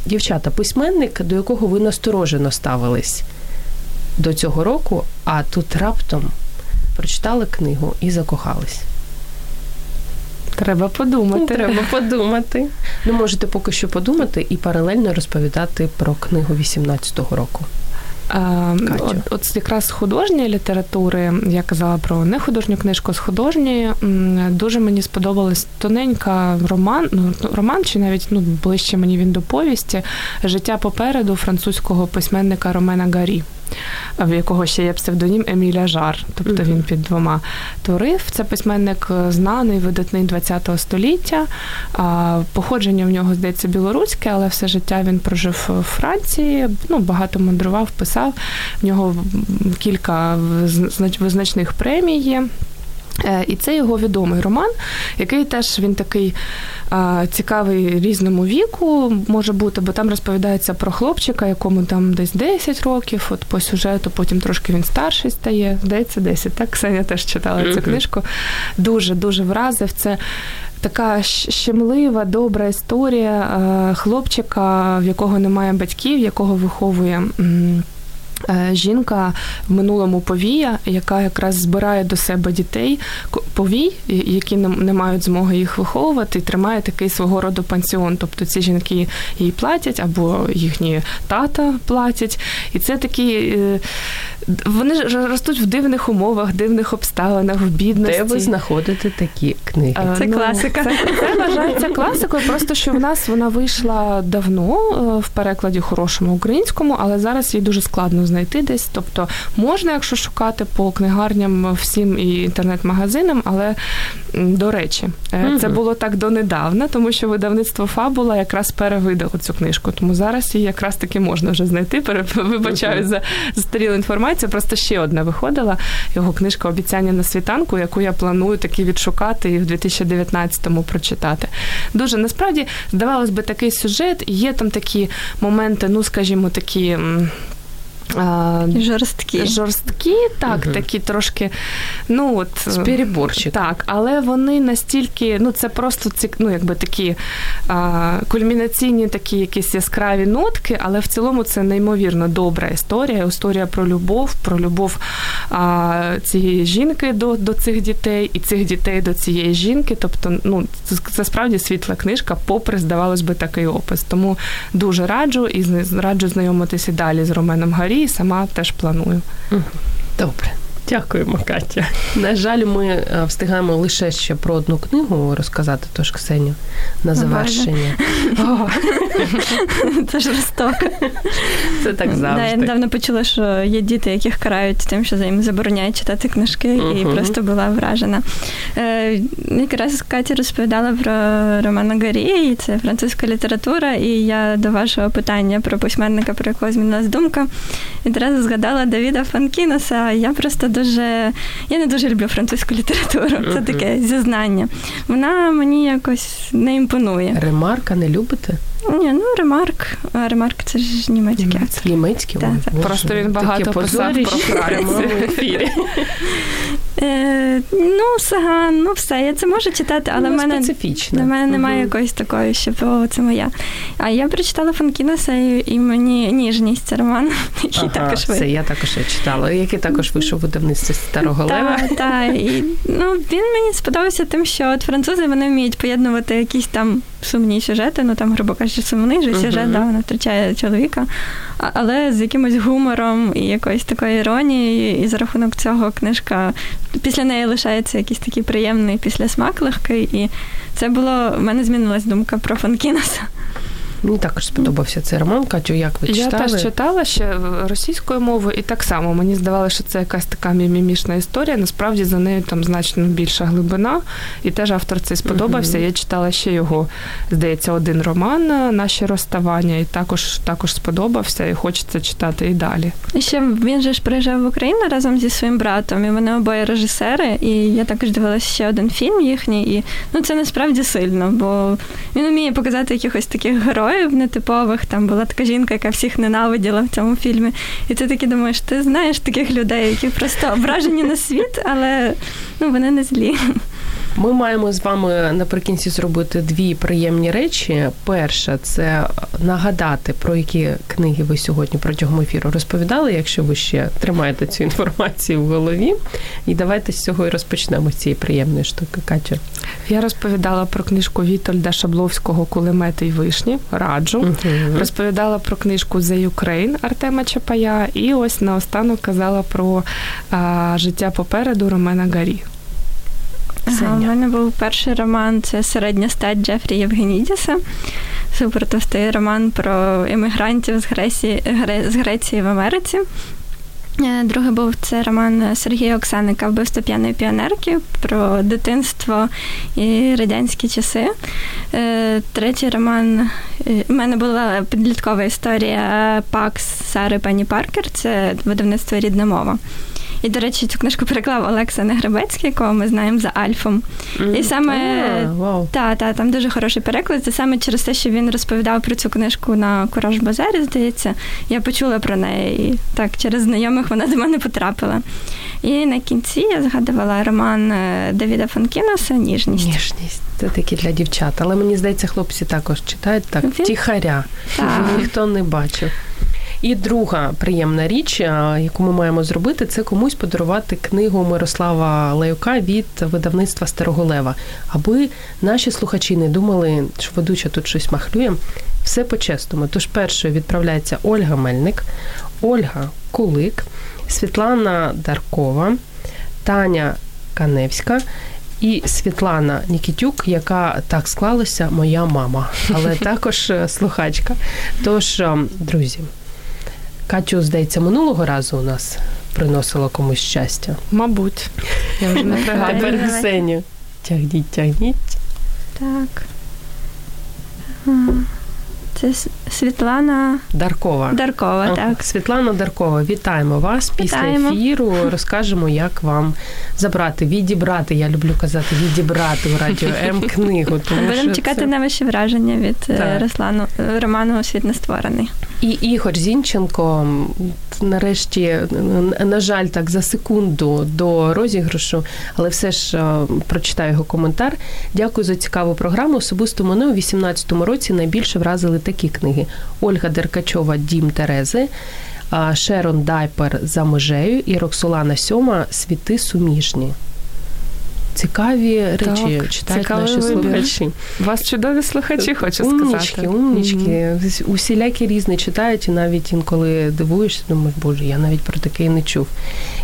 Дівчата, письменник, до якого ви насторожено ставились до цього року, а тут раптом прочитали книгу і закохались. Треба подумати. Треба подумати. Ну, можете поки що подумати і паралельно розповідати про книгу 18-го року. От, от якраз з художньої літератури я казала про нехудожню книжку з художньої. Дуже мені сподобалась тоненька роман, ну роман, чи навіть ну ближче мені він до повісті Життя попереду французького письменника Ромена Гарі в якого ще є псевдонім Еміля Жар, тобто він під двома творив. Це письменник е, знаний, видатний ХХ століття. Походження в нього здається білоруське, але все життя він прожив у Франції. Ну, багато мандрував, писав. В нього кілька визначних премій є. Е, і це його відомий роман, який теж він такий а, цікавий різному віку може бути, бо там розповідається про хлопчика, якому там десь 10 років, от по сюжету, потім трошки він старший стає. Здається, 10. Так, Ксеня теж читала цю книжку. Дуже дуже вразив. Це така щемлива, добра історія хлопчика, в якого немає батьків, якого виховує. Е, жінка в минулому повія, яка якраз збирає до себе дітей повій, які не мають змоги їх виховувати, і тримає такий свого роду пансіон. Тобто ці жінки їй платять або їхні тата платять. І це такі е, вони ж ростуть в дивних умовах, дивних обставинах, в бідності. Де ви знаходите такі книги? Е, це ну, класика. Це, це вважається класикою, просто що в нас вона вийшла давно в перекладі хорошому українському, але зараз її дуже складно знайти десь. Тобто можна, якщо шукати по книгарням всім і інтернет-магазинам, але до речі, це угу. було так донедавна, тому що видавництво Фабула якраз перевидало цю книжку. Тому зараз її якраз таки можна вже знайти. Вибачаю за застарілу інформацію. Просто ще одна виходила його книжка Обіцяння на світанку, яку я планую таки відшукати і в 2019-му прочитати. Дуже насправді здавалось би такий сюжет, є там такі моменти, ну скажімо, такі. Жорсткі. Жорсткі, так, угу. такі трошки. ну от... З переборчик. Так, але вони настільки, ну це просто ці, ну, якби такі а, кульмінаційні такі якісь яскраві нотки, але в цілому це неймовірно добра історія. Історія про любов, про любов а, цієї жінки до до цих дітей і цих дітей до цієї жінки. Тобто, ну, це, це справді світла книжка, попри, здавалось би, такий опис. Тому дуже раджу і раджу знайомитися далі з Роменом Гарі і сама теж планую. Добре. Дякуємо, Катя. На жаль, ми е, встигаємо лише ще про одну книгу розказати, тож Ксеню, на завершення. Це жорстоко. Це так завжди. Я недавно почула, що є діти, яких карають тим, що їм забороняють читати книжки, і просто була вражена. Е, якраз Катя розповідала про Романа Гарі, це французька література, і я до вашого питання про письменника, про якого змінилась думка, відразу згадала Давіда Фанкінеса. Я просто дуже. Я не дуже люблю французьку літературу. Це таке зізнання. Вона мені якось не імпонує. Ремарка не любите? Ні, ну ремарк. Ремарк це ж німецький. Німецький, німецький так, так. Просто він багато писав про Францію в ефірі. Е, ну, Саган, ну все, я це можу читати, але ну, в мене специфічно. в мене немає якоїсь такої, що о, це моя. А я прочитала Фанкінеса і мені ніжність це роман, який ага, також вийшов. Це я також я читала, який також вийшов у видавництві Старого Лева. Так, так. Ну, він мені сподобався тим, що от французи вони вміють поєднувати якісь там сумні сюжети, ну там, грубо кажучи, сумний же сюжет, uh-huh. да, вона втрачає чоловіка, але з якимось гумором і якоюсь такою іронією, і за рахунок цього книжка після неї лишається якийсь такий приємний післясмак легкий. І це було в мене змінилась думка про Фанкінаса. Мені також сподобався цей роман. Катю, як ви читали? Я теж читала ще російською мовою, і так само мені здавалося, що це якась така мімімішна історія. Насправді за нею там значно більша глибина, і теж автор цей сподобався. uh Я читала ще його, здається, один роман Наші розставання, і також також сподобався, і хочеться читати і далі. І ще він же ж приїжджав в Україну разом зі своїм братом, і вони обоє режисери. І я також дивилася ще один фільм їхній, і ну це насправді сильно, бо він вміє показати якихось таких героїв героїв нетипових. Там була така жінка, яка всіх ненавиділа в цьому фільмі. І ти таки думаєш, ти знаєш таких людей, які просто ображені на світ, але ну, вони не злі. Ми маємо з вами наприкінці зробити дві приємні речі. Перша це нагадати, про які книги ви сьогодні протягом ефіру розповідали, якщо ви ще тримаєте цю інформацію в голові. І давайте з цього і розпочнемо з цієї приємної штуки. Катю. Я розповідала про книжку Вітольда Шабловського Кулемети й вишні. Раджу. uh Розповідала про книжку «The Ukraine» Артема Чапая. І ось наостанок казала про а, життя попереду Ромена Гарі. Ага, У мене був перший роман це середня стать Джефрі Євгенідіса. Супер товстий роман про емігрантів з Греції, з Греції в Америці. Е, другий був це роман Сергія Оксаника Вбивство п'яної піонерки про дитинство і радянські часи. Е, третій роман е, у мене була підліткова історія Пакс Сари Пані Паркер, це видавництво рідна мова. І, до речі, цю книжку переклав Олекса Негребецький, якого ми знаємо за Альфом. І саме wow. та, та, там дуже хороший переклад. Це саме через те, що він розповідав про цю книжку на Кураж Базарі, здається. Я почула про неї, і так через знайомих вона до мене потрапила. І на кінці я згадувала роман е, Давіда Фонкінаса Ніжність. Ніжність. Це такі для дівчат. Але мені здається, хлопці також читають так Він... тихаря, Так. ніхто не бачив. І друга приємна річ, яку ми маємо зробити, це комусь подарувати книгу Мирослава Лаюка від видавництва Старого Лева, аби наші слухачі не думали, що ведуча тут щось махлює. Все по-чесному. Тож першою відправляється Ольга Мельник, Ольга Кулик, Світлана Даркова, Таня Каневська. І Світлана Нікітюк, яка так склалася, моя мама, але також слухачка. Тож, друзі, Катю, здається, минулого разу у нас приносила комусь щастя. Мабуть, я вже не пригадую. Тепер Ксенію. Тягніть, тягніть. Так. Це Світлана Даркова. Даркова, ага. так. Світлана Даркова, вітаємо вас Вітаємо. після ефіру. Розкажемо, як вам забрати, відібрати. Я люблю казати, відібрати у радіо М книгу. Тому Будемо чекати це... на ваші враження від Так. Руслану роману Світ не створений. І Ігор Зінченко, нарешті, на жаль, так за секунду до розіграшу, але все ж е, прочитаю його коментар. Дякую за цікаву програму. Особисто мене у 18-му році найбільше вразили такі книги: Ольга Деркачова Дім Терези. Шерон Дайпер за межею і Роксолана Сьома Світи суміжні. Цікаві речі Так, читають цікаві наші слухачі. Вас чудові слухачі, хочу умнічки, сказати. Умнічки, Усілякі різні читають, і навіть інколи дивуєшся, думаєш, боже, я навіть про таке і не чув.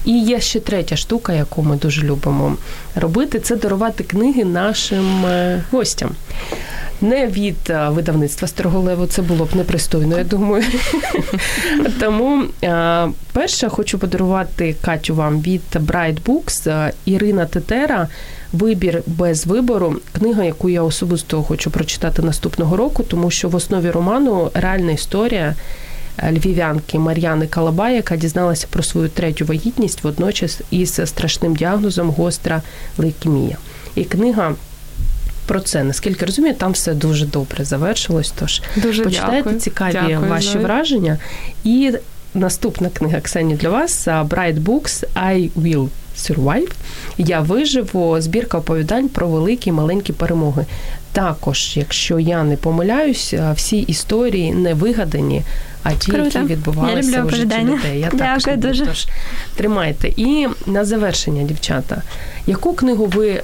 І є ще третя штука, яку ми дуже любимо робити, це дарувати книги нашим е, гостям. Не від е, видавництва Старого Леву, це було б непристойно, я думаю. Тому е, перше хочу подарувати Катю вам від Bright Books Ірина Тетера. Вибір без вибору книга, яку я особисто хочу прочитати наступного року, тому що в основі роману реальна історія львів'янки Мар'яни Калабай, яка дізналася про свою третю вагітність водночас із страшним діагнозом гостра лейкемія. І книга. Про це наскільки розумію, там все дуже добре завершилось. Тож Дуже почитайте дякую. цікаві Дякую, ваші Зоя. враження. І наступна книга Ксені для вас Bright Books I Will Survive. Я виживу збірка оповідань про великі і маленькі перемоги. Також, якщо я не помиляюсь, всі історії не вигадані, а ті, Круто. які Я відбувалися люблю у житті людей. Я Дякую також дуже. Тож тримайте. І на завершення, дівчата, яку книгу ви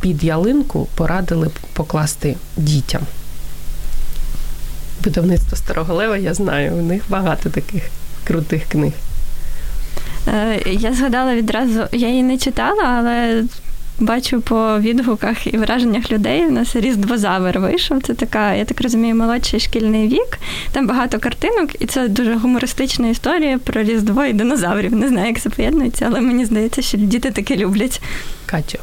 під ялинку порадили б покласти дітям? Видавництво Старого Лева, я знаю, у них багато таких крутих книг. Е, Я згадала відразу, я її не читала, але бачу по відгуках і враженнях людей. У нас різдвозавр вийшов. Це така, я так розумію, молодший шкільний вік. Там багато картинок, і це дуже гумористична історія про різдво і динозаврів. Не знаю, як це поєднується, але мені здається, що діти таке люблять. Катю,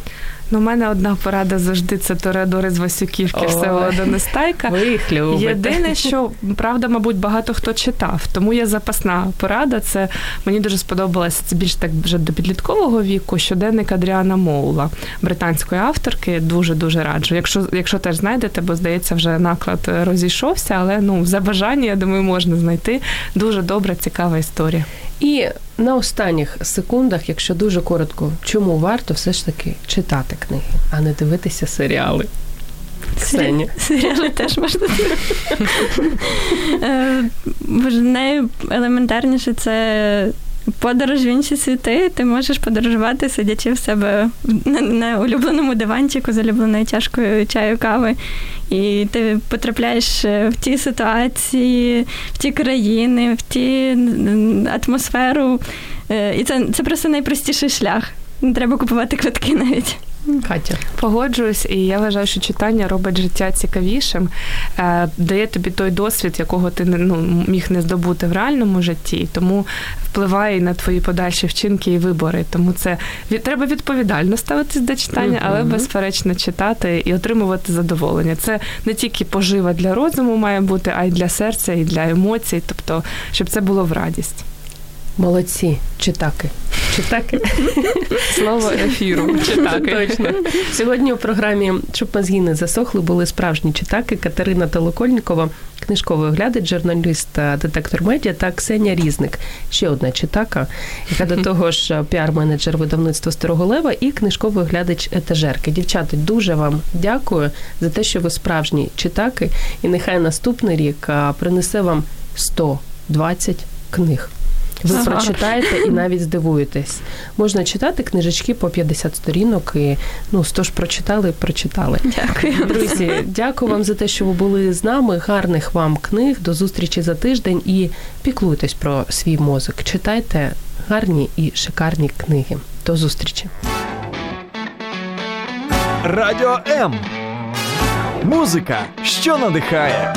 Ну, у мене одна порада завжди це Торедори з Васюківки. Всеволода Нестайка. ви їх любите. Єдине, що правда, мабуть, багато хто читав, тому є запасна порада. Це мені дуже сподобалося. Це більш так вже до підліткового віку. Щоденник Адріана Моула, британської авторки. Дуже дуже раджу. Якщо якщо теж знайдете, бо здається, вже наклад розійшовся, але ну за бажання, я думаю, можна знайти. Дуже добра, цікава історія. І на останніх секундах, якщо дуже коротко, чому варто все ж таки читати книги, а не дивитися серіали? Сері... Серіали теж можна. Е, Боже, найелементарніше це подорож в інші світи. Ти можеш подорожувати, сидячи в себе на, на улюбленому диванчику з улюбленою чашкою чаю кави. І ти потрапляєш в ті ситуації, в ті країни, в ті атмосферу. Е, І це, це просто найпростіший шлях. Не треба купувати квитки навіть. Катя. Погоджуюсь, і я вважаю, що читання робить життя цікавішим, е, дає тобі той досвід, якого ти не ну, міг не здобути в реальному житті, тому впливає і на твої подальші вчинки і вибори. Тому це треба відповідально ставитись до читання, але безперечно читати і отримувати задоволення. Це не тільки пожива для розуму має бути, а й для серця, і для емоцій, тобто, щоб це було в радість. Молодці, читаки. Читаки. Слово ефіру. Читаки. Точно. Сьогодні у програмі «Щоб мозги не засохли були справжні читаки Катерина Толокольнікова, книжковий оглядач, журналіст детектор медіа та Ксенія Різник. Ще одна читака, яка до того ж піар-менеджер видавництва Старого Лева і книжковий оглядач етажерки. Дівчата, дуже вам дякую за те, що ви справжні читаки, і нехай наступний рік принесе вам 120 книг. Ви ага. прочитаєте і навіть здивуєтесь. Можна читати книжечки по 50 сторінок і ну сто ж прочитали, прочитали. Дякую. Друзі, дякую вам за те, що ви були з нами. Гарних вам книг. До зустрічі за тиждень і піклуйтесь про свій мозок. Читайте гарні і шикарні книги. До зустрічі. Радіо М. Музика, що надихає.